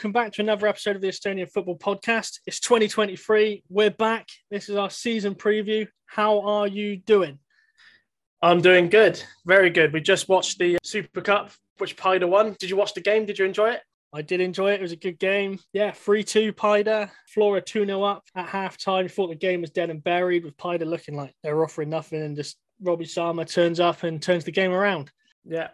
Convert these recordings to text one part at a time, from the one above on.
welcome back to another episode of the Estonian Football Podcast. It's 2023. We're back. This is our season preview. How are you doing? I'm doing good. Very good. We just watched the Super Cup, which Paide won. Did you watch the game? Did you enjoy it? I did enjoy it. It was a good game. Yeah, 3 2 Paide. Flora 2 0 up at half time. Thought the game was dead and buried with Paide looking like they're offering nothing. And just Robi Saarma turns up and turns the game around. Yeah,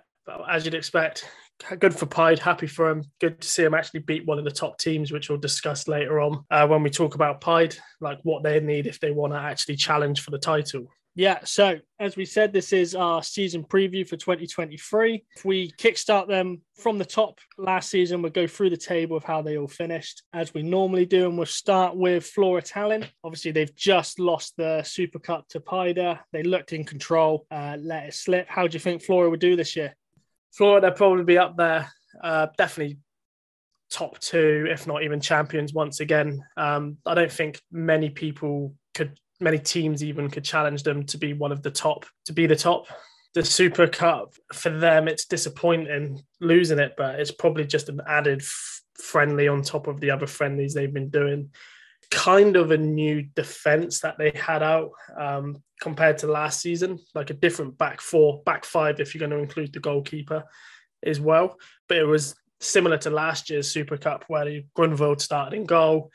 as you'd expect, good for Paide. Happy for him. Good to see him actually beat one of the top teams, which we'll discuss later on uh, when we talk about Paide, like what they need if they want to actually challenge for the title. Yeah, so as we said, this is our season preview for 2023. If we kickstart them from the top last season, we'll go through the table of how they all finished as we normally do, and we'll start with Flora Tallinn. Obviously, they've just lost the Super Cup to Paide. They looked in control, uh, let it slip. How do you think Flora would do this year? They'll probably be up there. Uh, definitely top two, if not even champions once again. Um, I don't think many people could, many teams even could challenge them to be one of the top, to be the top. The Super Cup for them, it's disappointing losing it, but it's probably just an added f- friendly on top of the other friendlies they've been doing. Kind of a new defense that they had out um, compared to last season, like a different back four, back five, if you're going to include the goalkeeper as well. But it was similar to last year's Super Cup, where Grunwald started in goal.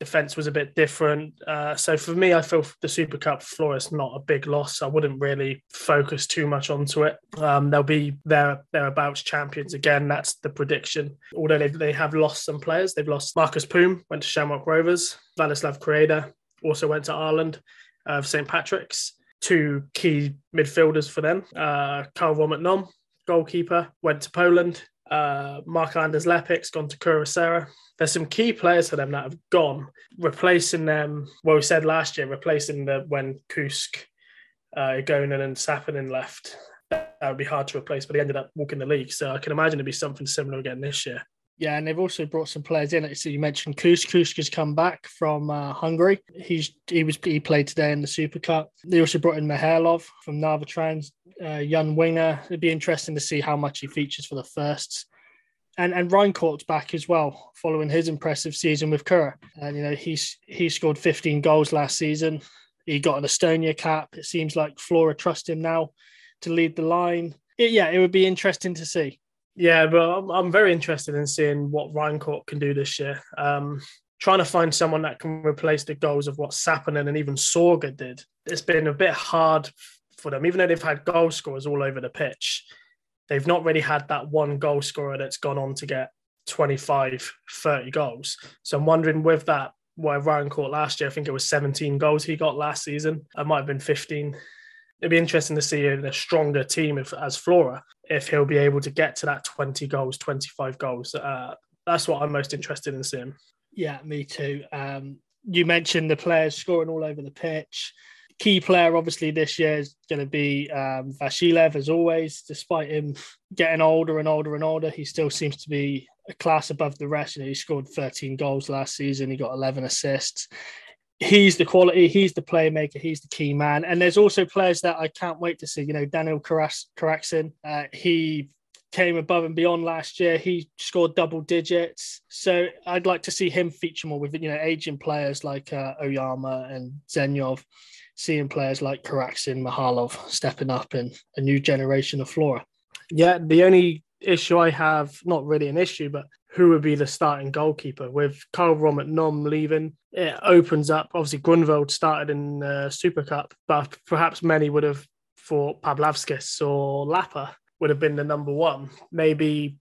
Defense was a bit different. Uh, so for me, I feel the Super Cup floor is not a big loss. I wouldn't really focus too much onto it. Um, they'll be there thereabouts champions again. That's the prediction. Although they, they have lost some players, they've lost Markus Poom, went to Shamrock Rovers. Vladislav Kreida also went to Ireland of St. Patrick's. Two key midfielders for them. Uh, Carl Nom, goalkeeper, went to Poland. Uh, Mark Anders Lepik's gone to Kuressaare. There's some key players for them that have gone, replacing them. Well, we said last year, replacing the when Kuusk, uh, Igonen, and Sappinen left. That would be hard to replace, but they ended up walking the league. So I can imagine it'd be something similar again this year. Yeah, and they've also brought some players in. So you mentioned Kuusk. Kuusk has come back from uh, Hungary. He's he was he played today in the Super Cup. They also brought in Mihailov from Narva Trans, uh, young winger. It'd be interesting to see how much he features for the firsts. And and Reinkort's back as well, following his impressive season with Kura. And you know he's he scored 15 goals last season. He got an Estonia cap. It seems like Flora trust him now to lead the line. It, yeah, it would be interesting to see. Yeah, but I'm, I'm very interested in seeing what Reinkort can do this year. Um, trying to find someone that can replace the goals of what Sappinen and even Sorga did. It's been a bit hard for them, even though they've had goal scorers all over the pitch. They've not really had that one goal scorer that's gone on to get 25, 30 goals. So I'm wondering with that, where Reinkort last year, I think it was 17 goals he got last season. It might have been 15 it'd be interesting to see in a stronger team if, as Flora if he'll be able to get to that 20 goals, 25 goals. Uh, that's what I'm most interested in seeing. Yeah, me too. Um, you mentioned the players scoring all over the pitch. Key player, obviously, this year is going to be um, Vassiljev, as always. Despite him getting older and older and older, he still seems to be a class above the rest. You know, he scored 13 goals last season. He got 11 assists he's the quality, he's the playmaker, he's the key man. And there's also players that I can't wait to see. You know, Daniel Karaksin, uh, he came above and beyond last year. He scored double digits. So I'd like to see him feature more with, you know, aging players like uh, Ojamaa and Zenjov, seeing players like Karaksin, Mahalov stepping up in a new generation of Flora. Yeah, the only issue I have, not really an issue, but who would be the starting goalkeeper with Carl Romet Nom leaving? It opens up. Obviously, Grunwald started in uh, Super Cup, but perhaps many would have thought Pavlavskis or Lapa would have been the number one. Maybe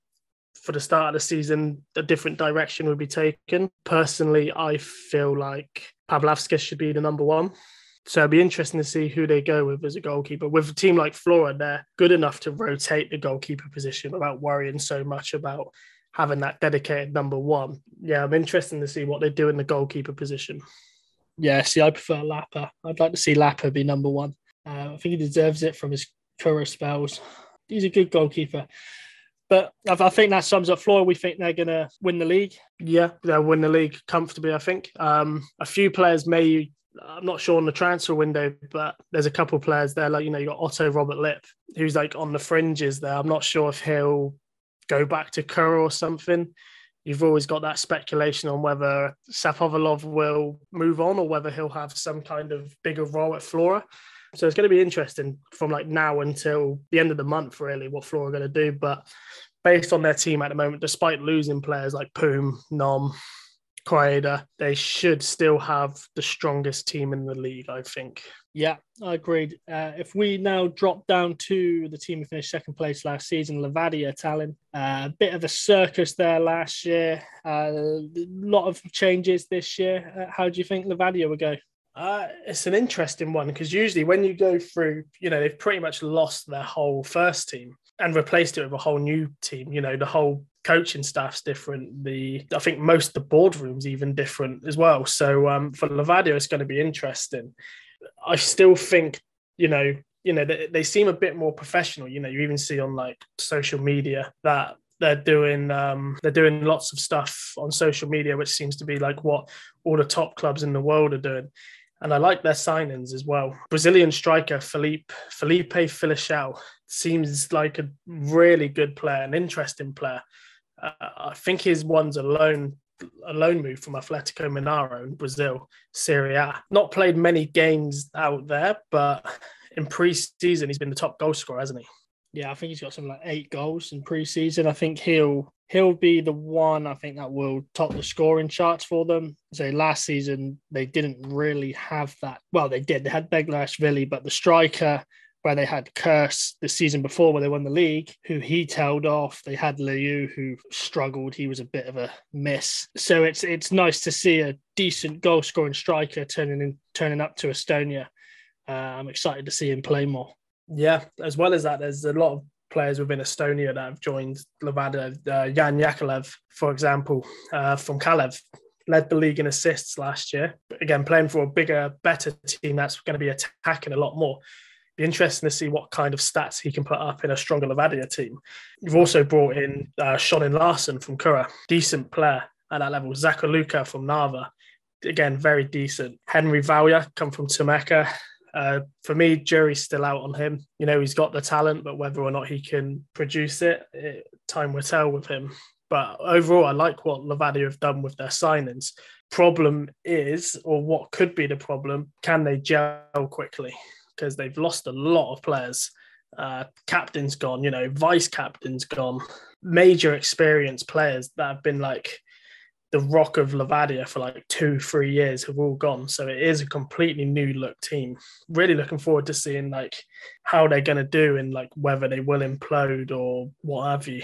for the start of the season, a different direction would be taken. Personally, I feel like Pavlavskis should be the number one. So it'll be interesting to see who they go with as a goalkeeper. With a team like Flora, they're good enough to rotate the goalkeeper position without worrying so much about having that dedicated number one. Yeah, I'm interested to see what they do in the goalkeeper position. Yeah, see, I prefer Lapa. I'd like to see Lapa be number one. Uh, I think he deserves it from his current spells. He's a good goalkeeper. But I think that sums up Flora. We think they're going to win the league. Yeah, they'll win the league comfortably, I think. Um, a few players may, I'm not sure on the transfer window, but there's a couple players there. Like, you know, you got Otto Robert Lip, who's like on the fringes there. I'm not sure if he'll go back to Kura or something. you've always got that speculation on whether Shapovalov will move on or whether he'll have some kind of bigger role at Flora. So it's going to be interesting from like now until the end of the month, really, what Flora are going to do. But based on their team at the moment, despite losing players like Poom, Nom, Quaida, they should still have the strongest team in the league, I think. Yeah, I agreed. Uh, if we now drop down to the team who finished second place last season, Levadia Tallinn, a uh, bit of a circus there last year. A uh, lot of changes this year. Uh, how do you think Levadia will go? Uh, it's an interesting one because usually when you go through, you know, they've pretty much lost their whole first team and replaced it with a whole new team. You know, the whole coaching staff's different. The I think most of the boardrooms even different as well. So um, for Levadia, it's going to be interesting. I still think, you know, you know, they, they seem a bit more professional. You know, you even see on like social media that they're doing um, they're doing lots of stuff on social media, which seems to be like what all the top clubs in the world are doing and I like their signings as well. Brazilian striker Felipe Felipe Filiciao seems like a really good player, an interesting player. Uh, I think his one's a loan a loan move from Atletico Mineiro in Brazil, Serie A. Not played many games out there, but in pre-season he's been the top goal scorer, hasn't he? Yeah, I think he's got something like eight goals in pre-season. I think he'll he'll be the one I think that will top the scoring charts for them. So last season they didn't really have that. Well, they did. They had Beglarishvili, but the striker where they had Curse the season before where they won the league, who he tailed off. They had Liu who struggled. He was a bit of a miss. So it's it's nice to see a decent goal scoring striker turning in, turning up to Estonia. Uh, I'm excited to see him play more. Yeah, as well as that, there's a lot of players within Estonia that have joined Levadia. Uh, Jan Yakovlev, for example, uh, from Kalev, led the league in assists last year. Again, playing for a bigger, better team that's going to be attacking a lot more. Be interesting to see what kind of stats he can put up in a stronger Levadia team. You've also brought in uh, Shonin Larson from Kura, decent player at that level. Zakaluka from Narva, again, very decent. Henry Valya come from Tammeka, uh, for me, jury's still out on him. You know, he's got the talent, but whether or not he can produce it, it time will tell with him. But overall, I like what Levadia have done with their signings. Problem is, or what could be the problem, can they gel quickly? Because they've lost a lot of players. Uh, captain's gone, you know, vice captain's gone. Major experienced players that have been like the rock of Levadia for like two, three years have all gone. So it is a completely new look team. Really looking forward to seeing like how they're going to do and like whether they will implode or what have you.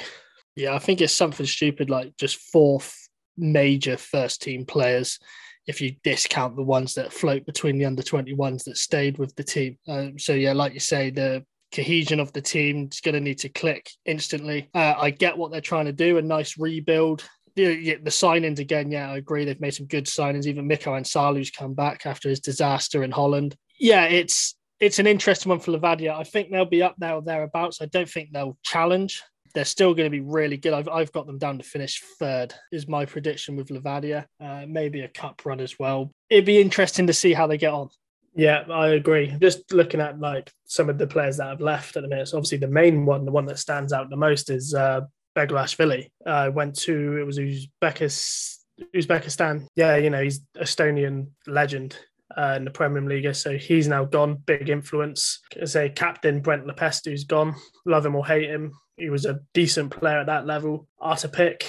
Yeah, I think it's something stupid like just fourth major first team players if you discount the ones that float between the under 21s that stayed with the team. Uh, so yeah, like you say, the cohesion of the team is going to need to click instantly. Uh, I get what they're trying to do, a nice rebuild the, the signings again, yeah, I agree. They've made some good signings. Even Mikko Ansalu's come back after his disaster in Holland. Yeah, it's it's an interesting one for Levadia. I think they'll be up there or thereabouts. I don't think they'll challenge. They're still going to be really good. I've, I've got them down to finish third, is my prediction with Levadia. Uh, maybe a cup run as well. It'd be interesting to see how they get on. Yeah, I agree. Just looking at like some of the players that have left at the minute, so obviously the main one, the one that stands out the most is uh, Beglarishvili. Uh, went to it was Uzbekistan. Uzbekistan. Yeah, you know he's Estonian legend uh, in the Premier League. So he's now gone. Big influence. As a captain, Brent Lepistu, who's gone. Love him or hate him, he was a decent player at that level. Artur Pikk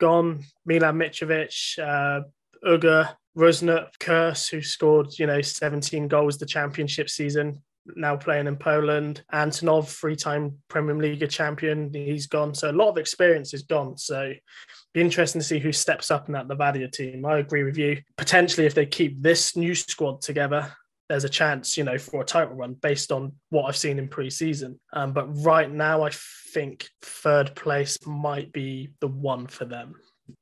gone. Milan Mitrovic, uh, Uga, Rusnut, Curse, who scored you know 17 goals the championship season now playing in Poland. Antonov, three-time Premier League champion, he's gone. So a lot of experience is gone. So be interesting to see who steps up in that Levadia team. I agree with you. Potentially, if they keep this new squad together, there's a chance, you know, for a title run based on what I've seen in pre-season. Um, but right now, I think third place might be the one for them.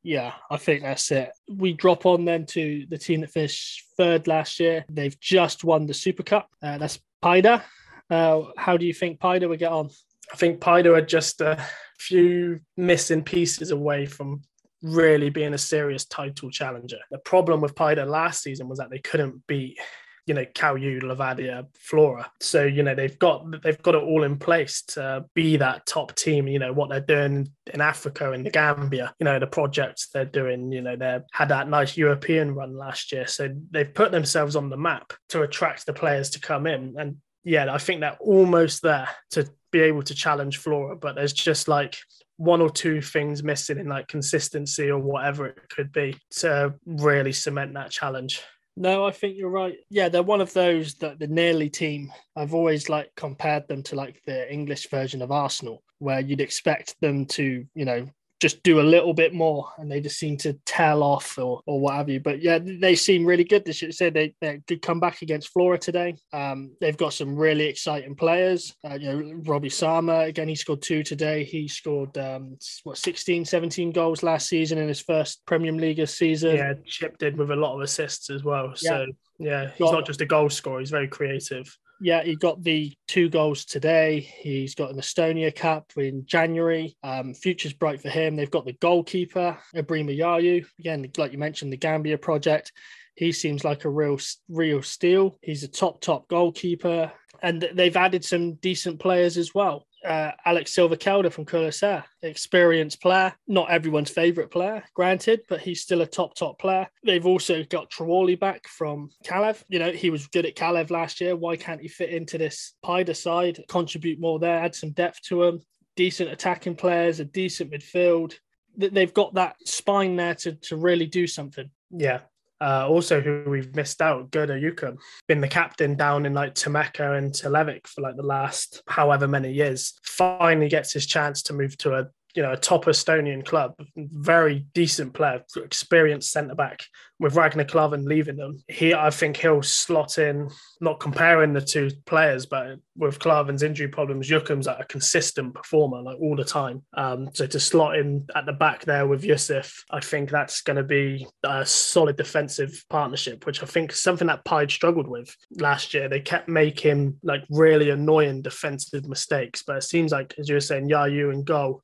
Yeah, I think that's it. We drop on then to the team that finished third last year. They've just won the Super Cup. Uh, that's Paide. Uh, how do you think Paide will get on? I think Paide are just a few missing pieces away from really being a serious title challenger. The problem with Paide last season was that they couldn't beat you know, Kalju, Levadia, Flora. So, you know, they've got they've got it all in place to be that top team, you know, what they're doing in Africa and the Gambia, you know, the projects they're doing, you know, they had that nice European run last year. So they've put themselves on the map to attract the players to come in. And yeah, I think they're almost there to be able to challenge Flora, but there's just like one or two things missing in like consistency or whatever it could be to really cement that challenge. No, I think you're right. Yeah, they're one of those that the nearly team. I've always like compared them to like the English version of Arsenal, where you'd expect them to, you know, just do a little bit more and they just seem to tail off or, or what have you. But yeah, they seem really good this year. So they, they did come back against Flora today. Um, they've got some really exciting players. Uh, you know, Robi Saarma, again, he scored two today. He scored, um, what, 16, 17 goals last season in his first Premier League season. Yeah, chipped in with a lot of assists as well. So yeah, he's got, not just a goal scorer, he's very creative. Yeah, he got the two goals today. He's got an Estonia cap in January. Um, future's bright for him. They've got the goalkeeper, Ibrahima Yayu. Again, like you mentioned, the Gambia project. He seems like a real, real steal. He's a top, top goalkeeper. And they've added some decent players as well uh, Alex Silva Kelder from Kuressaare, experienced player, not everyone's favourite player, granted, but he's still a top, top player. They've also got Traore back from Kalev. You know, he was good at Kalev last year. Why can't he fit into this Paide side, contribute more there, add some depth to him? Decent attacking players, a decent midfield. They've got that spine there to, to really do something. Yeah, uh, also, who we've missed out, Gerda Yukum, been the captain down in like Tammeka and Tulevik for like the last however many years. Finally gets his chance to move to a you know, a top Estonian club, very decent player, experienced centre back. With Ragnar Klavan leaving them, he I think he'll slot in. Not comparing the two players, but with Klavan's injury problems, Yukum's like a consistent performer, like all the time. Um, so to slot in at the back there with Yusuf, I think that's going to be a solid defensive partnership, which I think is something that Paide struggled with last year. They kept making like really annoying defensive mistakes, but it seems like, as you were saying, Yayu and Go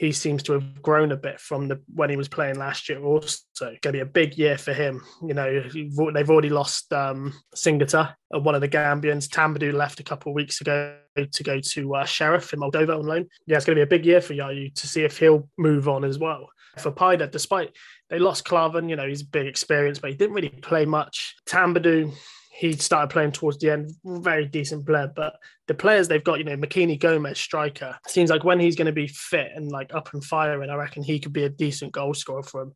he seems to have grown a bit from the when he was playing last year. Also, going to be a big year for him. You know, they've already lost um, Singata, one of the Gambians. Tambadu left a couple of weeks ago to go to uh, Sheriff in Moldova on loan. Yeah, it's going to be a big year for Yayu to see if he'll move on as well. For Paide, despite they lost Klavan, you know, he's big experience, but he didn't really play much. Tambadu, he started playing towards the end, very decent player. But the players they've got, you know, Makini Gomez, striker, seems like when he's going to be fit and like up and firing, I reckon he could be a decent goal scorer for him.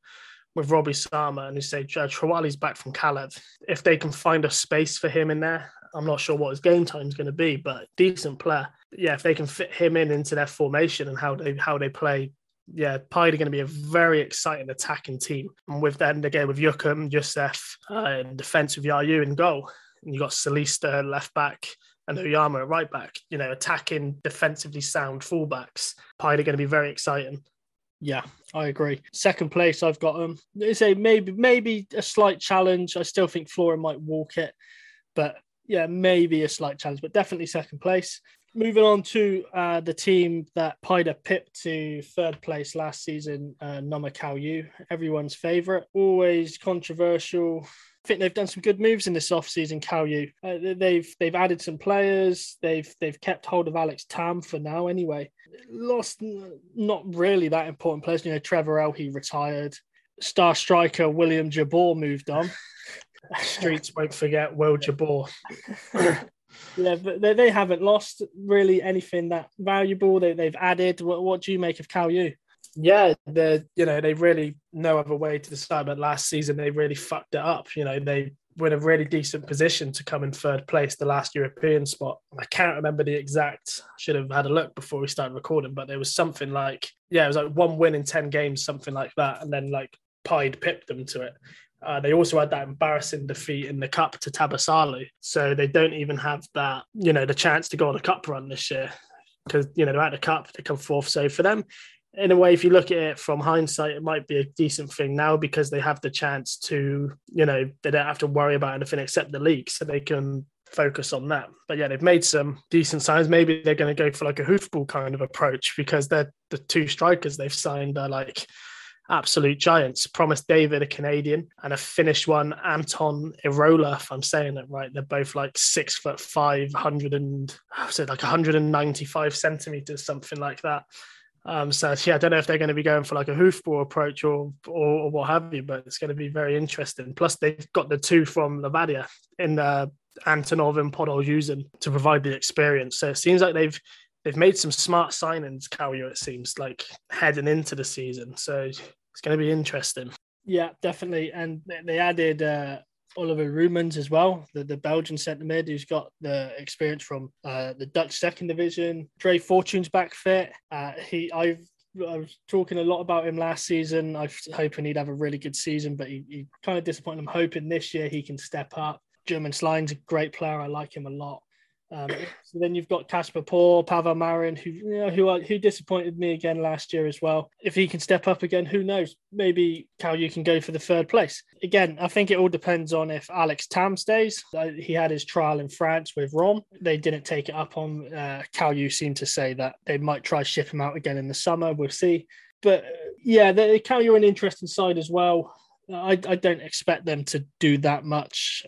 With Robi Saarma and you say uh, Trawali's back from Kalev. If they can find a space for him in there, I'm not sure what his game time is going to be, but decent player. Yeah, if they can fit him in into their formation and how they how they play, yeah, Paide are going to be a very exciting attacking team. And with then again with Yukum, Youssef, uh, in defence with Yayu in goal, and you got Salista left back and Oyama at right back. You know, attacking defensively sound fullbacks. Paide are going to be very exciting. Yeah, I agree. Second place, I've got them. It's a maybe maybe a slight challenge. I still think Flora might walk it, but yeah, maybe a slight challenge, but definitely second place. Moving on to uh, the team that Paide pipped to third place last season, uh, Nõmme Kalju, everyone's favourite. Always controversial. I think they've done some good moves in this offseason, Kalju. Uh, they've they've added some players. They've they've kept hold of Alex Tam for now, anyway. Lost not really that important players. You know, Trevor L. He retired. Star striker William Jabor moved on. Streets won't forget Will Jabor. yeah, but they, they haven't lost really anything that valuable. They, they've added. What, what do you make of Kalju? Yeah, they you know they really no other way to decide. But last season they really fucked it up. You know they were in a really decent position to come in third place, the last European spot. I can't remember the exact. Should have had a look before we started recording, but there was something like yeah, it was like one win in ten games, something like that, and then like Pied pipped them to it. Uh, they also had that embarrassing defeat in the cup to Tabasalu, so they don't even have that, you know, the chance to go on a cup run this year because you know they're at the cup, they come fourth. So for them, in a way, if you look at it from hindsight, it might be a decent thing now because they have the chance to, you know, they don't have to worry about anything except the league, so they can focus on that. But yeah, they've made some decent signs. Maybe they're going to go for like a hoofball kind of approach because they're the two strikers they've signed are like absolute giants. Promise David, a Canadian, and a Finnish one, Anton Irola, if I'm saying it right. They're both like six foot five, hundred and I said like 195 centimeters, something like that. Um, so yeah, I don't know if they're going to be going for like a hoofball approach or, or, or what have you, but it's going to be very interesting. Plus, they've got the two from Levadia in uh, Antonov and Podolzhuzhin to provide the experience. So it seems like they've they've made some smart signings, Kalju, it seems like heading into the season. So it's going to be interesting. Yeah, definitely. And they added uh, Oliver Roemans as well, the, the Belgian centre mid who's got the experience from uh, the Dutch second division. Dre Fortune's back fit. Uh, he, I've I was talking a lot about him last season. I was hoping he'd have a really good season, but he, he kind of disappointed. I'm hoping this year he can step up. German Sline's a great player. I like him a lot. Um, so then you've got Casper Paul, Pavel Marin, who you know, who who disappointed me again last year as well. If he can step up again, who knows? Maybe Kalju can go for the third place again. I think it all depends on if Alex Tam stays. Uh, he had his trial in France with Rom. They didn't take it up on. Uh, Kalju seem to say that they might try ship him out again in the summer. We'll see. But uh, yeah, Cal, you're an interesting side as well. I, I don't expect them to do that much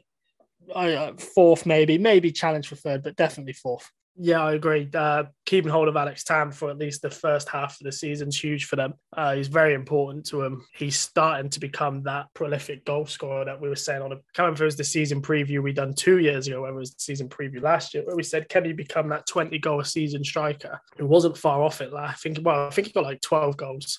uh, fourth, maybe, maybe challenge for third, but definitely fourth. Yeah, I agree. Uh, keeping hold of Alex Tam for at least the first half of the season is huge for them. Uh, he's very important to him. He's starting to become that prolific goal scorer that we were saying on a. Coming can't was the season preview we done two years ago, whether it was the season preview last year, where we said, can he become that 20 goal a season striker? It wasn't far off it. Like, I think, well, I think he got like 12 goals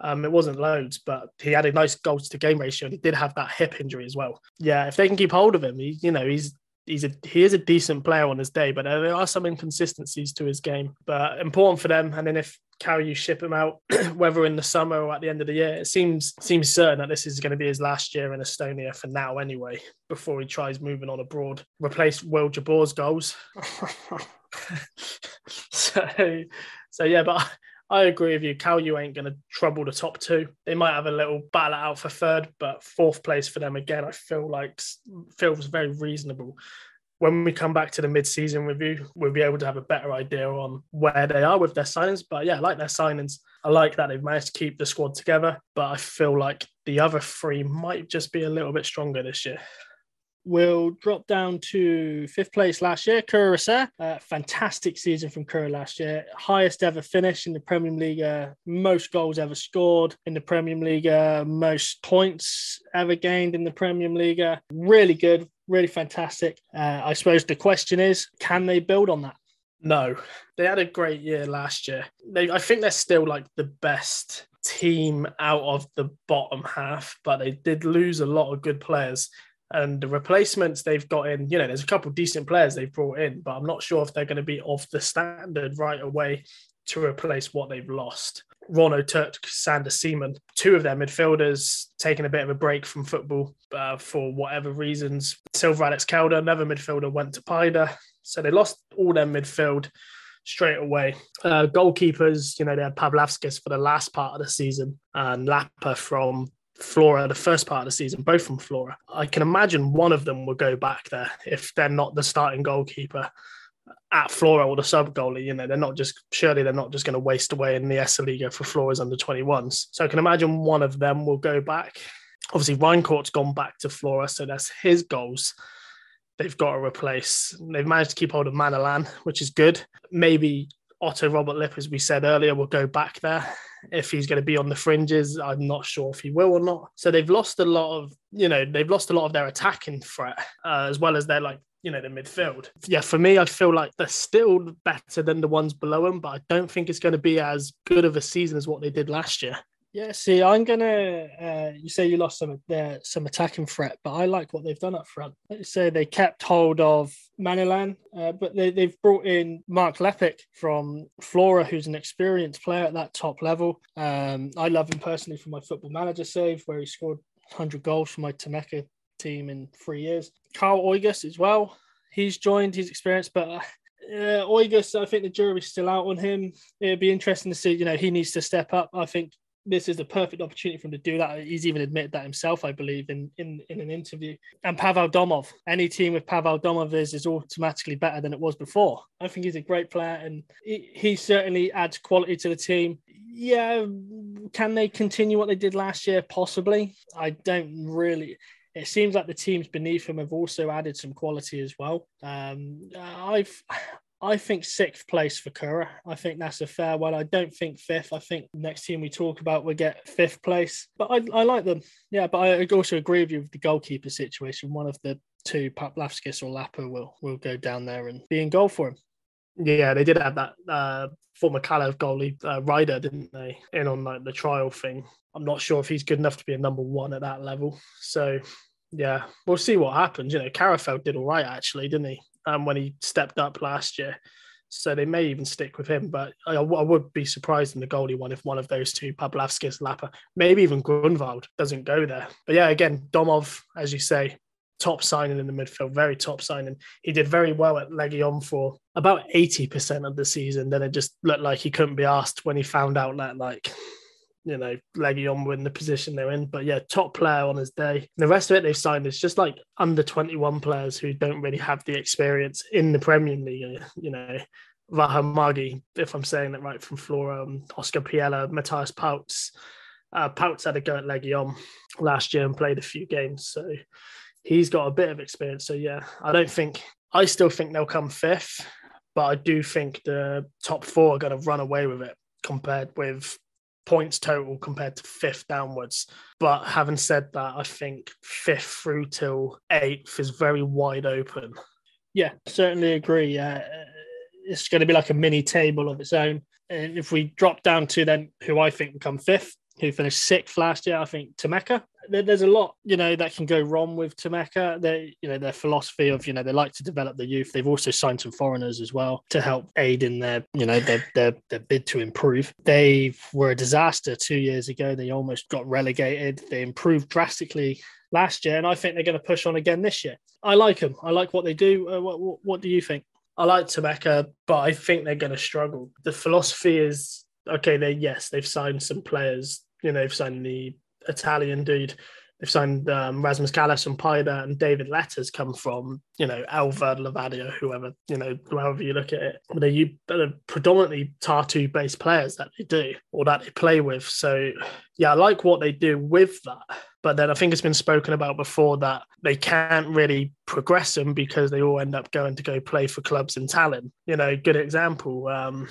um, it wasn't loads, but he had a nice goals to game ratio, and he did have that hip injury as well. Yeah, if they can keep hold of him, he, you know, he's he's a he is a decent player on his day, but there are some inconsistencies to his game. But important for them. And then if Carry you ship him out, whether in the summer or at the end of the year, it seems seems certain that this is going to be his last year in Estonia for now, anyway. Before he tries moving on abroad, replace Will Jabor's goals. so, so yeah, but I agree with you. Kalju ain't going to trouble the top two. They might have a little battle out for third, but fourth place for them again, I feel like feels very reasonable. When we come back to the mid-season review, we'll be able to have a better idea on where they are with their signings. But yeah, I like their signings. I like that they've managed to keep the squad together. But I feel like the other three might just be a little bit stronger this year will drop down to fifth place last year. Kuressaare, uh, fantastic season from Kura last year. Highest ever finish in the Premier League, uh, most goals ever scored in the Premier League, uh, most points ever gained in the Premier League. Really good, really fantastic. Uh, I suppose the question is, can they build on that? No, they had a great year last year. They, I think they're still like the best team out of the bottom half, but they did lose a lot of good players and the replacements they've got in, you know, there's a couple decent players they've brought in, but I'm not sure if they're going to be of the standard right away to replace what they've lost. Rono Turk, Sander Seaman, two of their midfielders taking a bit of a break from football uh, for whatever reasons. Silver Alex Kelder, another midfielder, went to Paide. So they lost all their midfield straight away. Uh, goalkeepers, you know, they had Pavlavskis for the last part of the season and Lapa from Flora the first part of the season, both from Flora. I can imagine one of them will go back there if they're not the starting goalkeeper at Flora or the sub goalie. You know, they're not just surely they're not just going to waste away in the Esiliiga for Flora's under 21s. So I can imagine one of them will go back. Obviously, Reinkort's gone back to Flora, so that's his goals. They've got to replace. They've managed to keep hold of Manalan, which is good. Maybe Otto Robert Lip, as we said earlier, will go back there. If he's going to be on the fringes, I'm not sure if he will or not. So they've lost a lot of, you know, they've lost a lot of their attacking threat uh, as well as their like you know, the midfield. Yeah, for me, I feel like they're still better than the ones below them, but I don't think it's going to be as good of a season as what they did last year. Yeah, see, I'm gonna. Uh, you say you lost some uh, some attacking threat, but I like what they've done up front. Let's say they kept hold of Manilan, uh, but they, they've brought in Mark Lepik from Flora, who's an experienced player at that top level. Um, I love him personally for my Football Manager save, where he scored 100 goals for my Tammeka team in three years. Carl Oigus as well. He's joined. He's experienced, but. Uh, uh, Oigus, I think the jury's still out on him. It'd be interesting to see. You know, he needs to step up. I think this is the perfect opportunity for him to do that. He's even admitted that himself, I believe, in in, in an interview. And Pavel Domov, any team with Pavel Domov is, is automatically better than it was before. I think he's a great player and he, he certainly adds quality to the team. Yeah, can they continue what they did last year? Possibly. I don't really. It seems like the teams beneath him have also added some quality as well. Um, I've I think sixth place for Curra. I think that's a fair one. I don't think fifth. I think next team we talk about will get fifth place. But I, I like them. Yeah, but I also agree with you with the goalkeeper situation. One of the two, Pavlakis or Lapa, will will go down there and be in goal for him. Yeah, they did have that uh, former Calais goalie uh, Ryder, didn't they? In on like the trial thing. I'm not sure if he's good enough to be a number one at that level. So yeah, we'll see what happens. You know, Carafel did all right actually, didn't he? Um, when he stepped up last year. So they may even stick with him, but I, I would be surprised in the goalie one if one of those two, Pavlakis, Lapa, maybe even Grunwald, doesn't go there. But yeah, again, Domov, as you say, top signing in the midfield, very top signing. He did very well at Legion for about 80% of the season. Then it just looked like he couldn't be asked when he found out that like you know, Legion were in the position they're in. But yeah, top player on his day. And the rest of it they've signed is just like under 21 players who don't really have the experience in the Premier League. You know, Vahamagi, if I'm saying that right, from Flora, um, Oscar Piella, Matthias Pauts. Uh, Pauts had a go at Legion last year and played a few games. So he's got a bit of experience. So yeah, I don't think, I still think they'll come fifth, but I do think the top four are going to run away with it compared with points total compared to fifth downwards. But having said that, I think fifth through till eighth is very wide open. Yeah, certainly agree. Uh, it's going to be like a mini table of its own. And if we drop down to then who I think will come fifth, who finished sixth last year, I think Tammeka there's a lot you know that can go wrong with Tammeka. They you know their philosophy of you know they like to develop the youth. They've also signed some foreigners as well to help aid in their you know their their, their bid to improve. They were a disaster two years ago. They almost got relegated. They improved drastically last year, and I think they're going to push on again this year. I like them. I like what they do. Uh, what, what, what do you think? I like Tammeka, but I think they're going to struggle. The philosophy is okay. They yes, they've signed some players. You know, they've signed the Italian dude. They've signed um, Rasmus Callas and Paide and David Letters come from, you know, Elva, Levadia, whoever, you know, however you look at it. But they're, they're predominantly Tartu based players that they do or that they play with. So, yeah, I like what they do with that. But then I think it's been spoken about before that they can't really progress them because they all end up going to go play for clubs in Tallinn. You know, good example, um,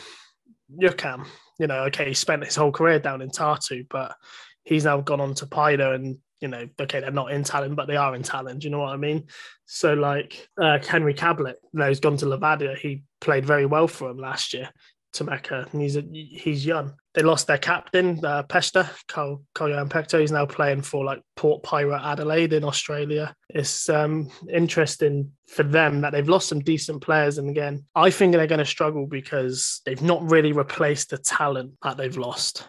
Yukam, you know, okay, he spent his whole career down in Tartu, but he's now gone on to Paide and you know, okay, they're not in talent, but they are in talent. You know what I mean? So like uh, Henry Cablet, you know, he's gone to Levadia. He played very well for him last year to Mecca, and he's a, he's young. They lost their captain, uh, Pesta, Carl Pecto. He's now playing for like Port Pirate Adelaide in Australia. It's um, interesting for them that they've lost some decent players, and again, I think they're going to struggle because they've not really replaced the talent that they've lost.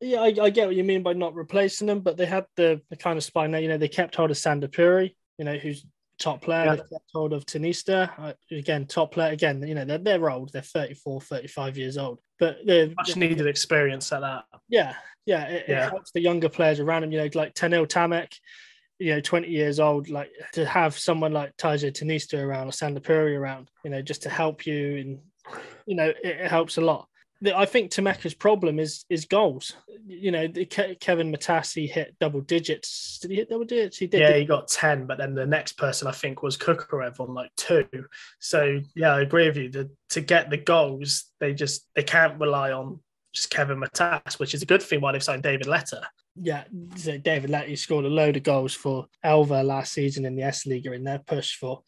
Yeah, I, I, get what you mean by not replacing them, but they had the, the kind of spine there. You know, they kept hold of Sander Puri, you know, who's top player. Yeah. They kept hold of Tinista, uh, again, top player. Again, you know, they're, they're old. They're 34, 35 years old. But they're much needed experience at that. Yeah, yeah. It, yeah. it helps the younger players around them, you know, like Tenil Tamek, you know, 20 years old, like to have someone like Taja Tinista around or Sander Puri around, you know, just to help you and, you know, it, it helps a lot. I think Tammeka's problem is is goals. You know, Kevin Matassi hit double digits. Did he hit double digits? He did. Yeah, he got ten, but then the next person I think was Kukarev on like two. So yeah, I agree with you. The, to get the goals, they just they can't rely on just Kevin Matas, which is a good thing. Why they've signed David Letter. Yeah, so David Letter scored a load of goals for Elva last season in the S League in their push for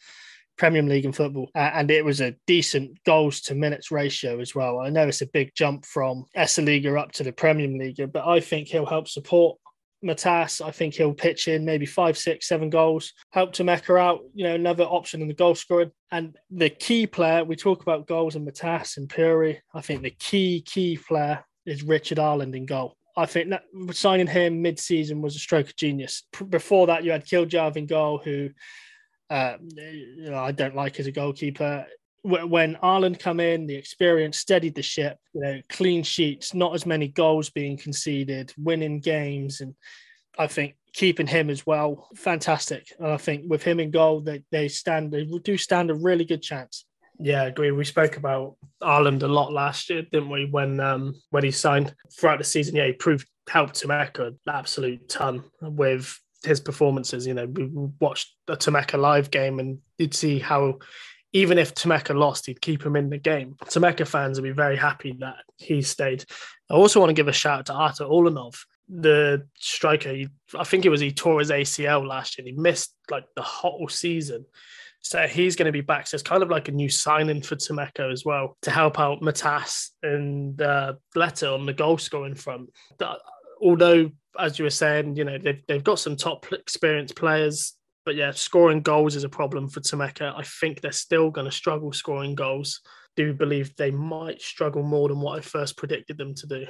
Premier League in football, uh, and it was a decent goals to minutes ratio as well. I know it's a big jump from Liga up to the Premier League, but I think he'll help support Matas. I think he'll pitch in maybe five, six, seven goals, help Tammeka out. You know, another option in the goal scoring. And the key player, we talk about goals and Matas and Puri. I think the key, key player is Richard Arland in goal. I think that signing him mid-season was a stroke of genius. Before that, you had Kiljav in goal, who uh, I don't like as a goalkeeper. When Ireland come in, the experience steadied the ship. You know, clean sheets, not as many goals being conceded, winning games, and I think keeping him as well, fantastic. And I think with him in goal, they, they stand they do stand a really good chance. Yeah, I agree. We spoke about Ireland a lot last year, didn't we? When um, when he signed throughout the season, yeah, he proved helped Tammeka an absolute ton with his performances. You know, we watched the Tammeka live game and you'd see how even if Tammeka lost, he'd keep him in the game. Tammeka fans would be very happy that he stayed. I also want to give a shout out to Artur Ulanov, the striker. He, I think it was he tore his ACL last year. He missed like the whole season. So he's going to be back. So it's kind of like a new signing for Tammeka as well to help out Matas and uh, Letter on the goal scoring front. Although, as you were saying, you know, they've, they've got some top experienced players. But yeah, scoring goals is a problem for Tammeka. I think they're still going to struggle scoring goals. Do you believe they might struggle more than what I first predicted them to do.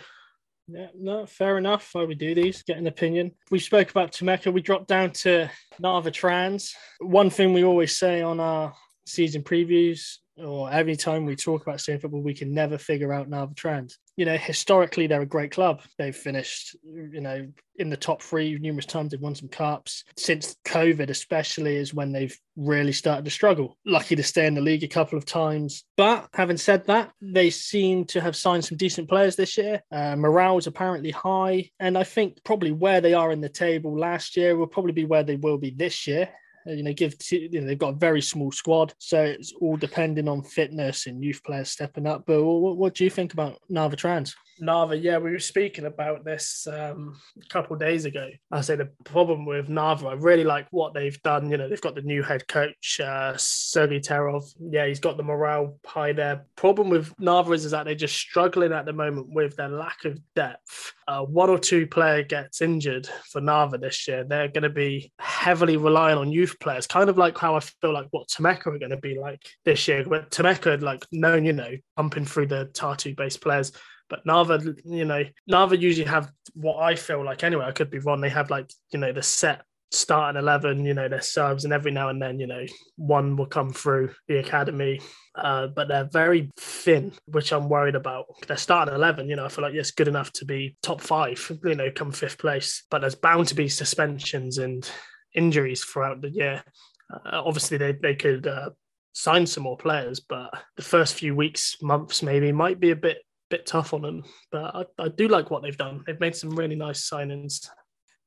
Yeah, no, fair enough. Why we do these, get an opinion. We spoke about Tammeka. We dropped down to Narva Trans. One thing we always say on our season previews or every time we talk about staying football, we can never figure out Narva Trans. You know, historically, they're a great club. They've finished, you know, in the top three numerous times. They've won some cups. Since COVID, especially, is when they've really started to struggle. Lucky to stay in the league a couple of times. But having said that, they seem to have signed some decent players this year. Uh, morale is apparently high. And I think probably where they are in the table last year will probably be where they will be this year. Uh, you know, give to, you know they've got a very small squad, so it's all depending on fitness and youth players stepping up. But what, what do you think about Narva Trans? Narva, yeah, we were speaking about this um, a couple days ago. I say the problem with Narva, I really like what they've done. You know, they've got the new head coach, uh, Sergei Terov. Yeah, he's got the morale high there. Problem with Narva is, is that they're just struggling at the moment with their lack of depth. Uh, one or two player gets injured for Narva this year. They're going to be heavily relying on youth players, kind of like how I feel like what Tammeka are going to be like this year. But Tammeka, like known, you know, pumping through the Tartu based players but Narva, you know, Narva usually have what I feel like anyway. I could be wrong. They have like, you know, the set starting 11, you know, their subs, and every now and then, you know, one will come through the academy. Uh, but they're very thin, which I'm worried about. They're starting 11, you know, I feel like it's good enough to be top five, you know, come fifth place. But there's bound to be suspensions and injuries throughout the year. Uh, obviously, they, they could uh, sign some more players, but the first few weeks, months maybe might be a bit bit tough on them, but I, I do like what they've done. They've made some really nice signings.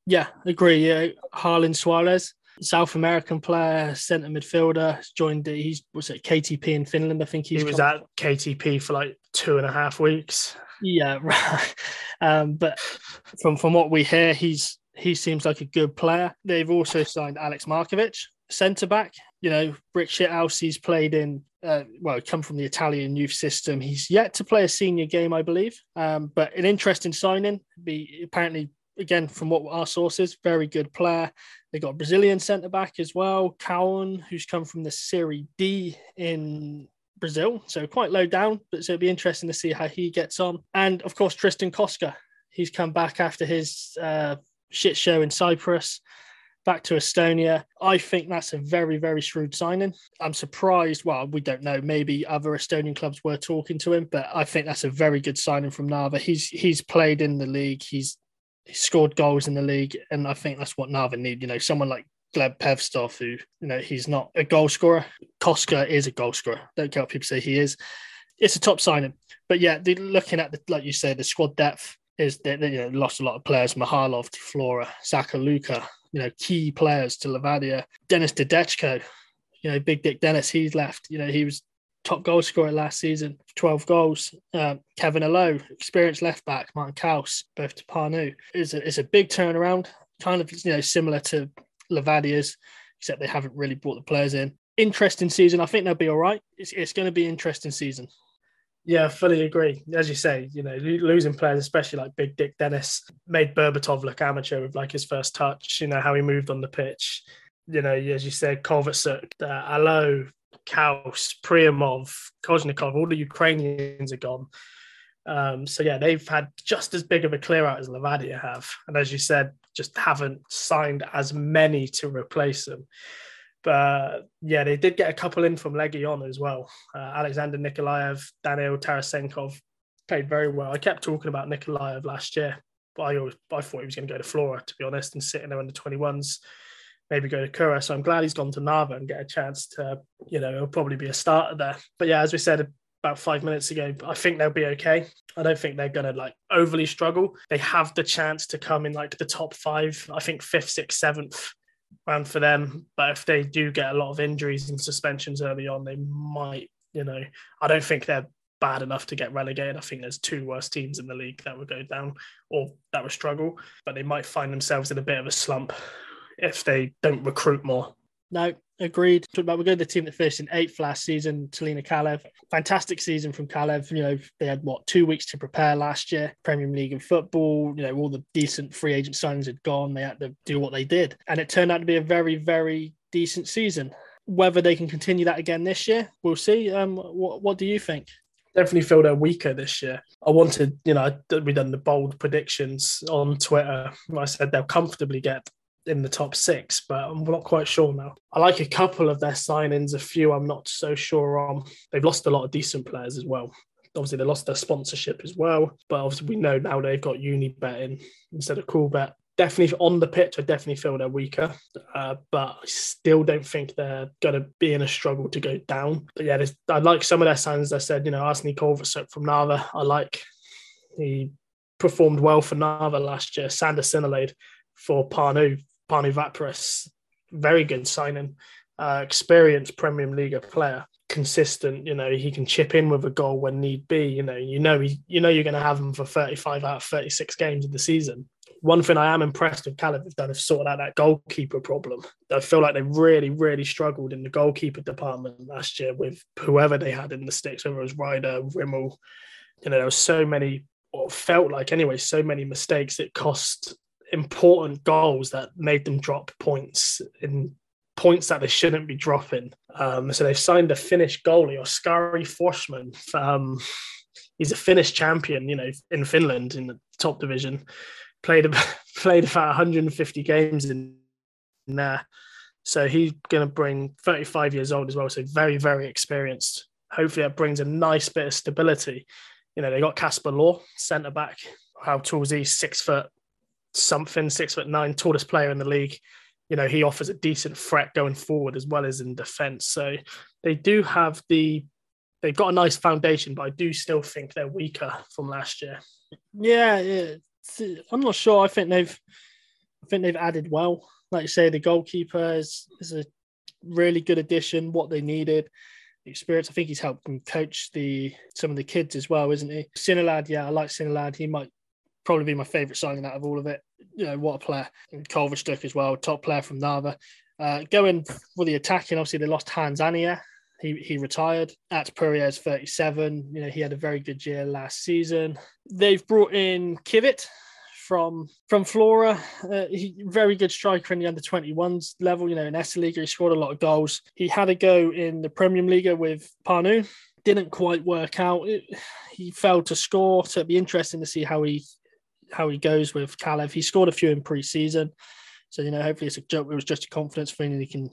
Yeah, agree. Yeah, Harlan Suarez, South American player, centre midfielder, joined. He's was at KTP in Finland. I think he was at KTP for like two and a half weeks. Yeah, right. Um, but from from what we hear, he's he seems like a good player. They've also signed Alex Markovic, centre back. You know, Rick Shithouse, he's played in, uh, well, come from the Italian youth system. He's yet to play a senior game, I believe, um, but an interesting signing. Be apparently, again, from what our sources, very good player. They got Brazilian centre back as well, Cowan, who's come from the Serie D in Brazil, so quite low down, but so it'll be interesting to see how he gets on. And of course, Tristan Koska, he's come back after his uh, shit show in Cyprus back to Estonia. I think that's a very, very shrewd signing. I'm surprised. Well, we don't know. Maybe other Estonian clubs were talking to him, but I think that's a very good signing from Narva. He's he's played in the league. He's, he's scored goals in the league, and I think that's what Narva need. You know, someone like Gleb Pevstov, who you know he's not a goal scorer. Koska is a goal scorer. Don't care what people say he is. It's a top signing, but yeah, looking at the like you say, the squad depth is that they, you know lost a lot of players. Mahalov Flora, Saka Luka, you know, key players to Levadia. Dennis Dedechko, you know, Big Dick Dennis, he's left. You know, he was top goal scorer last season, 12 goals. Um, Kevin Alo, experienced left back, Martin Kaus, both to Parnu. It's a, it's a big turnaround, kind of, you know, similar to Levadia's, except they haven't really brought the players in. Interesting season. I think they'll be all right. It's, it's going to be interesting season. Yeah, fully agree. As you say, you know, losing players, especially like Big Dick Dennis, made Berbatov look amateur with like his first touch. You know how he moved on the pitch. You know, as you said, Kovacic, uh, Alo, Kaus, Priamov, Kozhnikov, all the Ukrainians are gone. Um, so yeah, they've had just as big of a clear out as Levadia have, and as you said, just haven't signed as many to replace them. But yeah, they did get a couple in from Legion as well. Uh, Alexander Nikolaev, Daniel Tarasenkov played very well. I kept talking about Nikolaev last year, but I, always, I thought he was going to go to Flora, to be honest, and sit in there under 21s. maybe go to Kura. So I'm glad he's gone to Narva and get a chance to, you know, he'll probably be a starter there. But yeah, as we said about five minutes ago, I think they'll be okay. I don't think they're going to like overly struggle. They have the chance to come in like the top five, I think fifth, sixth, seventh round for them. But if they do get a lot of injuries and suspensions early on, they might, you know, I don't think they're bad enough to get relegated. I think there's two worst teams in the league that would go down or that would struggle, but they might find themselves in a bit of a slump if they don't recruit more. No, agreed. Talk about we go to the team that finished in eighth last season, Tallinna Kalev. Fantastic season from Kalev. You know, they had what two weeks to prepare last year, Premier League and football. You know, all the decent free agent signings had gone. They had to do what they did. And it turned out to be a very, very decent season. Whether they can continue that again this year, we'll see. Um, what, what do you think? definitely feel they're weaker this year. I wanted, you know, we done the bold predictions on Twitter. I said they'll comfortably get in the top six, but I'm not quite sure now. I like a couple of their signings, a few I'm not so sure on. They've lost a lot of decent players as well. Obviously, they lost their sponsorship as well, but obviously we know now they've got Unibet in instead of Coolbet definitely on the pitch, I definitely feel they're weaker, uh, but I still don't think they're going to be in a struggle to go down. But yeah, I like some of their signs. I said, you know, Arsene Culverson from Narva, I like. He performed well for Narva last year. Sander Sinilaid for Pärnu, Pärnu Vaprus, very good signing. Uh, experienced Premier League player, consistent. You know, he can chip in with a goal when need be. You know, you know, he, you know, you're going to have him for 35 out of 36 games of the season one thing I am impressed with Kalev have done is sorted out that goalkeeper problem. I feel like they really, really struggled in the goalkeeper department last year with whoever they had in the sticks, whether it was Ryder, Rimmel. You know, there was so many, or felt like anyway, so many mistakes. It cost important goals that made them drop points in points that they shouldn't be dropping. Um, so they've signed a Finnish goalie, Oskari Forsman. Um, he's a Finnish champion, you know, in Finland in the top division played about, played about 150 games in, in there. So he's going to bring 35 years old as well. So very, very experienced. Hopefully that brings a nice bit of stability. You know, they got Casper Law, centre back. How tall is he? Six foot something, six foot nine, tallest player in the league. You know, he offers a decent threat going forward as well as in defence. So they do have the, they've got a nice foundation, but I do still think they're weaker from last year. Yeah. I'm not sure. I think they've, I think they've added well. Like you say, the goalkeeper is, is a really good addition. What they needed, experience. I think he's helped them coach the some of the kids as well, isn't he? Sinilaid, yeah, I like Sinilaid. He might probably be my favourite signing out of all of it. You know, what a player. And Culverstuck as well, top player from Narva. Uh, going for the attacking, obviously they lost Hans Ania. He, he retired at Perriers 37. You know, he had a very good year last season. They've brought in Kivit from from Flora. Uh, he very good striker in the under 21s level. You know, in Esiliiga, he scored a lot of goals. He had a go in the Premier League with Pärnu. Didn't quite work out. It, he failed to score. So it'd be interesting to see how he how he goes with Kalev. He scored a few in pre-season. So, you know, hopefully it's a joke. It was just a confidence thing and he can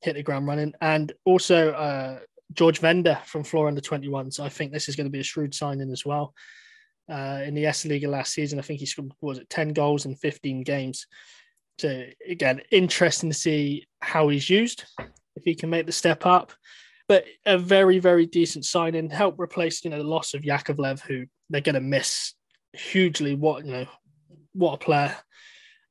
hit the ground running. And also uh, George Vender from Flora under 21s. I think this is going to be a shrewd signing as well. Uh, in the Esiliiga last season, I think he scored was it 10 goals in 15 games. So again, interesting to see how he's used, if he can make the step up. But a very, very decent signing, help replace, you know, the loss of Yakovlev, who they're going to miss hugely. What you know, what a player!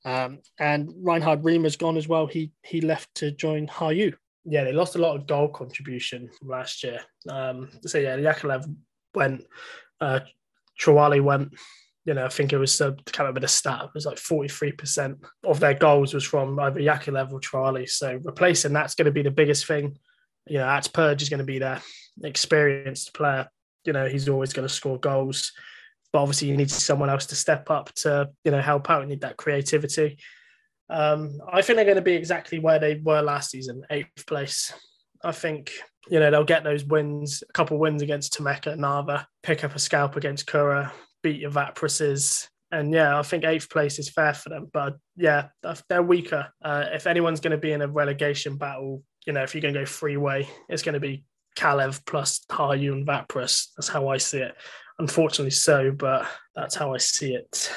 Um, and Reinhard Riemer's gone as well. He he left to join Harju. Yeah, they lost a lot of goal contribution from last year. Um, so yeah, Yakovlev went, uh, Trawali went. You know, I think it was uh, kind of a bit of stat. It was like forty three percent of their goals was from either Yakovlev or Trawali. So replacing that's going to be the biggest thing. You know, Ats Purge is going to be their experienced player. You know, he's always going to score goals but obviously you need someone else to step up to you know help out. You need that creativity. Um, I think they're going to be exactly where they were last season, eighth place. I think you know they'll get those wins, a couple wins against Tammeka, Narva, pick up a scalp against Kura, beat your Vapreses, and yeah, I think eighth place is fair for them. But yeah, they're weaker. Uh, if anyone's going to be in a relegation battle, you know, if you're going to go three way, it's going to be Kalev plus Harju and. That's how I see it unfortunately so, but that's how I see it.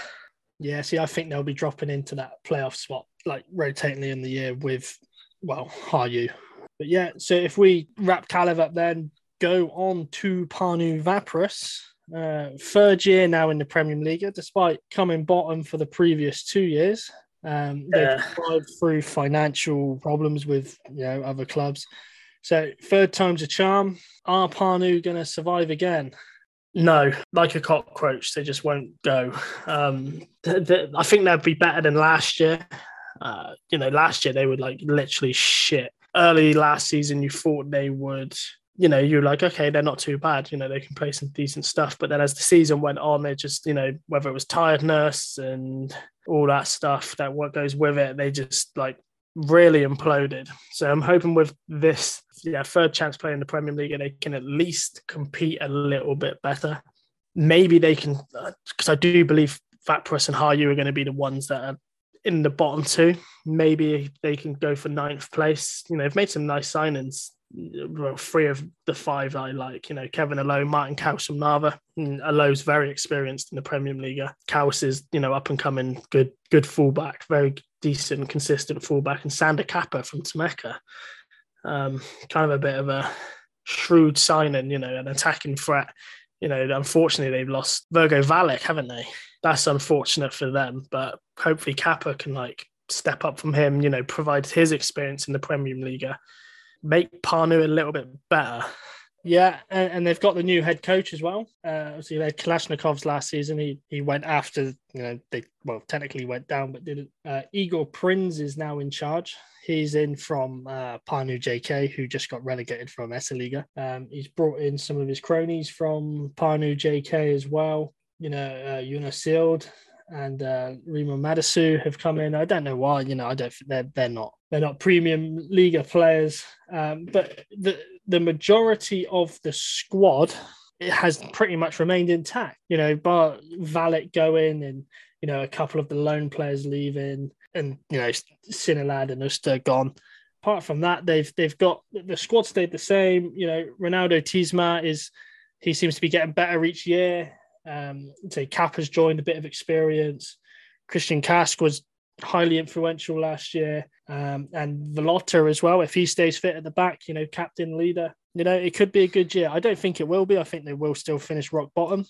Yeah, see, I think they'll be dropping into that playoff spot. like rotatingly in the year with well Harju. But yeah, so if we wrap Kalev up, then go on to Pärnu Vaprus. Uh, third year now in the Premier League, despite coming bottom for the previous two years. Um, they've Yeah. survived through financial problems with you know other clubs. So third time's a charm. Are Pärnu going to survive again? No, like a cockroach, they just won't go. Um, th- th- I think they'd be better than last year. Uh, you know, last year they would like literally shit. Early last season, you thought they would. You know, you're like, okay, they're not too bad. You know, they can play some decent stuff. But then as the season went on, they just, you know, whether it was tiredness and all that stuff that what goes with it, they just like really imploded. So I'm hoping with this, yeah, third chance play in the Premier League, and they can at least compete a little bit better. Maybe they can, uh, because I do believe Vaprus and Harju are going to be the ones that are in the bottom two. Maybe they can go for ninth place. You know, they've made some nice signings. Well, three of the five I like. You know, Kevin Alo, Martin Kaus from Narva. Alo's very experienced in the Premier League. Kaus is, you know, up and coming, good, good fullback, very decent, consistent fullback, and Sander Kappa from Tammeka. Um, kind of a bit of a shrewd signing, you know, an attacking threat. You know, unfortunately they've lost Virgo Valek, haven't they? That's unfortunate for them, but hopefully Kappa can like step up from him, you know, provide his experience in the Premier League, make Pärnu a little bit better. Yeah, and, and they've got the new head coach as well. Uh, obviously, they had Kalashnikov's last season. He he went after you know they well technically went down, but didn't. Uh, Igor Prins is now in charge. He's in from uh, Pärnu JK, who just got relegated from Esiliiga. Um, he's brought in some of his cronies from Pärnu JK as well. You know, uh, Yuna Sealed and uh, Remo Madasu have come in. I don't know why. You know, I don't. They're they're not they're not premium Liga players. Um, but the the majority of the squad has pretty much remained intact. You know, bar Valet going and you know a couple of the lone players leaving, and you know Sinilaid and Uster gone. Apart from that, they've they've got the squad stayed the same. You know, Ronaldo Tiismaa is he seems to be getting better each year. Um, say Cap has joined a bit of experience. Christian Kask was highly influential last year, um, and Velotta as well. If he stays fit at the back, you know, captain leader, you know, it could be a good year. I don't think it will be. I think they will still finish rock bottom.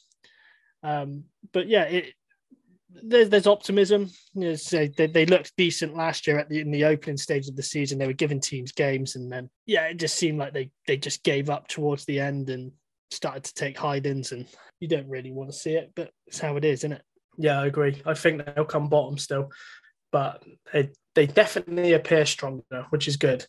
Um, but yeah, it there's, there's optimism. You know, so they, they looked decent last year at the in the opening stage of the season. They were giving teams games, and then yeah, it just seemed like they they just gave up towards the end and started to take hide-ins, and you don't really want to see it, but it's how it is, isn't it? Yeah, I agree. I think they'll come bottom still, but they they definitely appear stronger, which is good.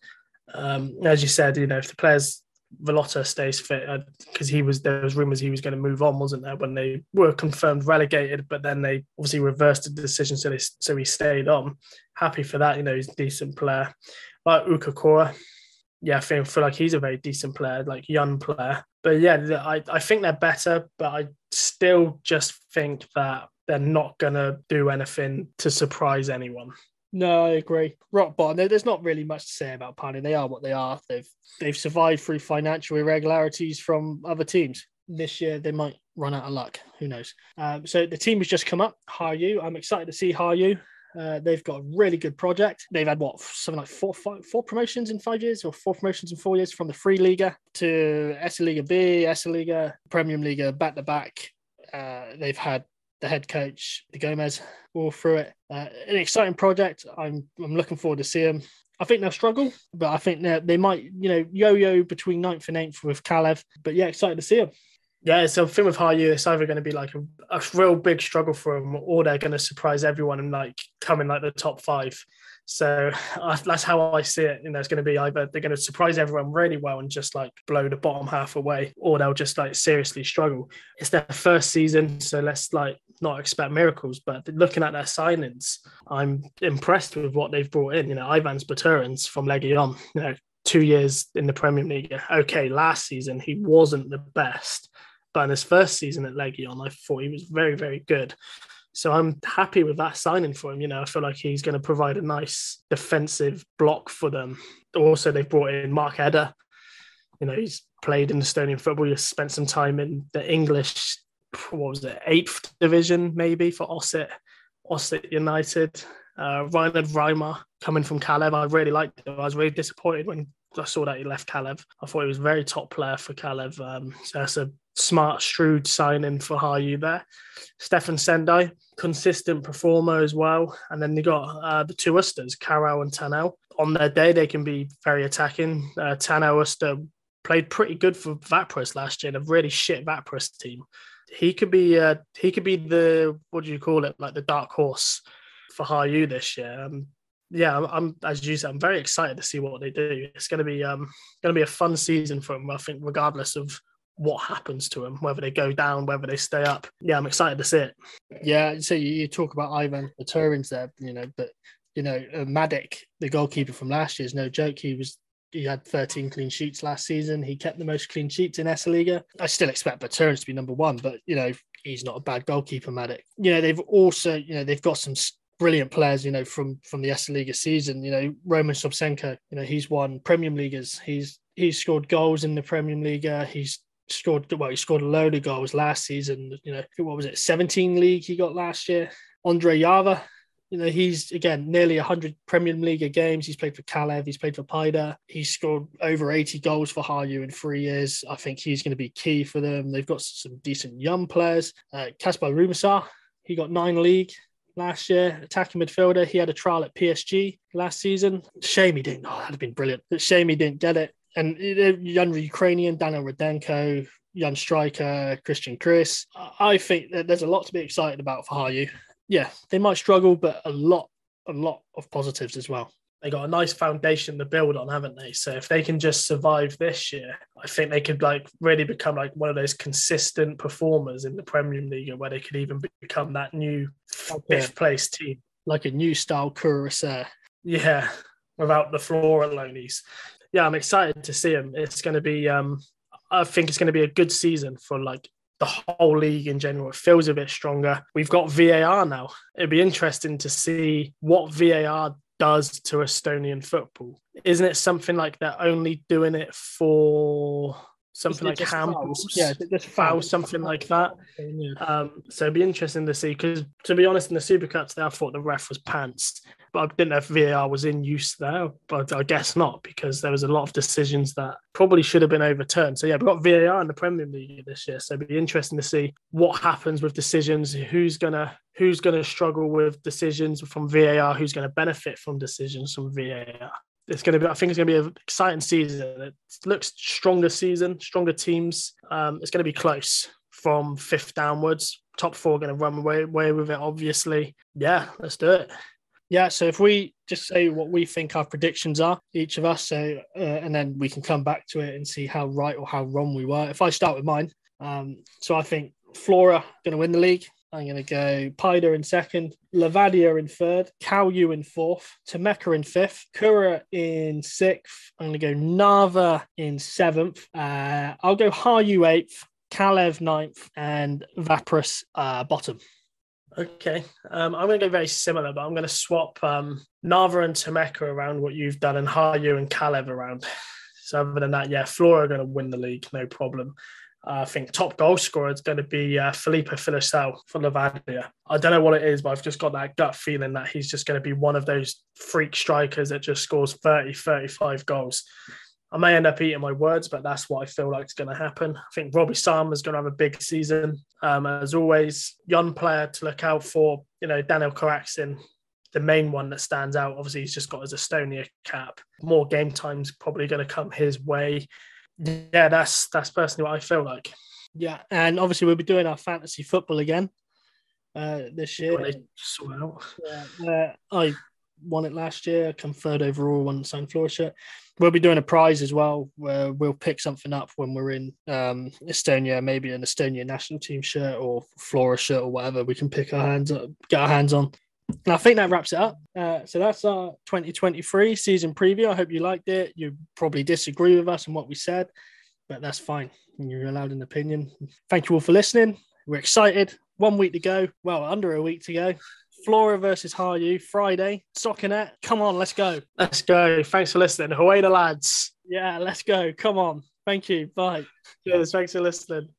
Um, as you said, you know, if the players Velotta stays fit, because he was there was rumours he was going to move on, wasn't there? When they were confirmed relegated, but then they obviously reversed the decision, so they so he stayed on. Happy for that, you know, he's a decent player. Like Ukakora, yeah, I feel, feel like he's a very decent player, like young player. But yeah, I, I think they're better, but I still just think that they're not going to do anything to surprise anyone. No, I agree. Rock bottom. There's not really much to say about Pärnu. They are what they are. They've they've survived through financial irregularities from other teams. This year they might run out of luck. Who knows? Um, so the team has just come up. Harju. I'm excited to see Harju. Uh, they've got a really good project. They've had what something like four, five, four promotions in five years, or four promotions in four years from the Free Liga to Esiliiga B, Esiliiga, Premium Liga, back to back. Uh, they've had the head coach, the Gomez, all through it. Uh, an exciting project. I'm I'm looking forward to see them. I think they'll struggle, but I think they might, you know, yo-yo between ninth and eighth with Kalev. But yeah, excited to see them. Yeah, it's a thing with Harju. It's either going to be like a, a real big struggle for them, or they're going to surprise everyone and like come in like the top five. So uh, that's how I see it. You know, it's going to be either they're going to surprise everyone really well and just like blow the bottom half away, or they'll just like seriously struggle. It's their first season, so let's like not expect miracles. But looking at their signings, I'm impressed with what they've brought in. You know, Ivans Baturins from Legion. You know, two years in the Premier League. Okay, last season he wasn't the best, but in his first season at Legion, I thought he was very, very good. So I'm happy with that signing for him. You know, I feel like he's going to provide a nice defensive block for them. Also, they've brought in Mark Eder. You know, he's played in Estonian football. He's spent some time in the English, what was it, eighth division maybe for Ossett, Ossett United. Uh, Reinhard Reimer coming from Kalev, I really liked him. I was really disappointed when I saw that he left Kalev. I thought he was a very top player for Kalev. Um, so that's a smart, shrewd signing for Harju there. Stefan Sendai, consistent performer as well. And then they got uh, the two Usters, Karau and Tanel. On their day, they can be very attacking. Uh, Tanel Uster played pretty good for Vaprus last year a really shit Vaprus team. He could be uh, he could be the what do you call it like the dark horse for Harju this year. Um, yeah, I'm, I'm, as you said, I'm very excited to see what they do. It's going to be um going to be a fun season for them. I think regardless of what happens to them, whether they go down, whether they stay up. Yeah, I'm excited to see it. Yeah, so you, you talk about Ivan Turins there, you know, but you know, uh, the goalkeeper from last year, is no joke. He was he had 13 clean sheets last season. He kept the most clean sheets in Esiliiga. I still expect Baturin to be number one, but you know he's not a bad goalkeeper, Madik. You know they've also you know they've got some brilliant players. You know from from the Esiliiga season. You know Roman Sobsenko. You know he's won Premium Leaguers. He's he's scored goals in the Premium League. He's scored well. He scored a load of goals last season. You know what was it? 17 league he got last year. Andre Yava you know, he's again nearly 100 Premium League games. He's played for Kalev, he's played for Paide. He's scored over 80 goals for Harju in three years. I think he's going to be key for them. They've got some decent young players. Uh, Kaspar Rumasar, he got nine league last year, attacking midfielder. He had a trial at PSG last season. Shame he didn't. Oh, that'd have been brilliant. But shame he didn't get it. And young Ukrainian, Daniel Rudenko, young striker, Christian Chris. I think that there's a lot to be excited about for Hayu yeah, they might struggle, but a lot, a lot of positives as well. They got a nice foundation to build on, haven't they? So if they can just survive this year, I think they could like really become like one of those consistent performers in the Premier League, where they could even become that new fifth place team, like a new style Kuressaare. Yeah, without the Flora loanies. Yeah, I'm excited to see them. It's going to be, um, I think it's going to be a good season for like the whole league in general. It feels a bit stronger. We've got VAR now. It'd be interesting to see what VAR does to Estonian football. Isn't it something like they're only doing it for something like handballs, yeah, just foul, something like that. Yeah. Um, so it'd be interesting to see because, to be honest, in the Supercups, there I thought the ref was pants, but I didn't know if VAR was in use there, but I guess not because there was a lot of decisions that probably should have been overturned. So yeah, we've got VAR in the Premier League this year, so it'd be interesting to see what happens with decisions, who's gonna who's gonna struggle with decisions from VAR, who's gonna benefit from decisions from VAR it's going to be. I think it's going to be an exciting season. It looks stronger season, stronger teams. Um, it's going to be close from fifth downwards. Top four are going to run away, away with it. Obviously, yeah. Let's do it. Yeah. So if we just say what we think our predictions are, each of us, so uh, and then we can come back to it and see how right or how wrong we were. If I start with mine, um, so I think Flora going to win the league. I'm going to go Paide in second, Levadia in third, Kalju in fourth, Tammeka in fifth, Kura in sixth. I'm going to go Narva in seventh. Uh, I'll go Harju eighth, Kalev ninth, and Vaprus uh, bottom. Okay. Um, I'm going to go very similar, but I'm going to swap um, Narva and Tammeka around what you've done and Harju and Kalev around. So other than that, yeah, Flora are going to win the league, no problem. I think top goal scorer is going to be uh, Felipe Filoselle for Levadia. I don't know what it is, but I've just got that gut feeling that he's just going to be one of those freak strikers that just scores 30, 35 goals. I may end up eating my words, but that's what I feel like is going to happen. I think Robi Saarma is going to have a big season. Um, as always, young player to look out for. You know, Daniel Karaksin, the main one that stands out. Obviously, he's just got his Estonia cap. More game times probably going to come his way yeah, that's that's personally what I feel like. Yeah, and obviously we'll be doing our fantasy football again uh, this year. Uh, I won it last year. I come third overall, won the Sun Floor shirt. We'll be doing a prize as well, where we'll pick something up when we're in um, Estonia, maybe an Estonia national team shirt or Flora shirt or whatever. We can pick our hands up, get our hands on. And I think that wraps it up. Uh, so that's our 2023 season preview. I hope you liked it. You probably disagree with us and what we said, but that's fine. You're allowed an opinion. Thank you all for listening. We're excited. One week to go. Well, under a week to go. Flora versus Harju Friday. Soccernet. Come on, let's go. Let's go. Thanks for listening. Away the lads. Yeah, let's go. Come on. Thank you. Bye. Cheers. Thanks for listening.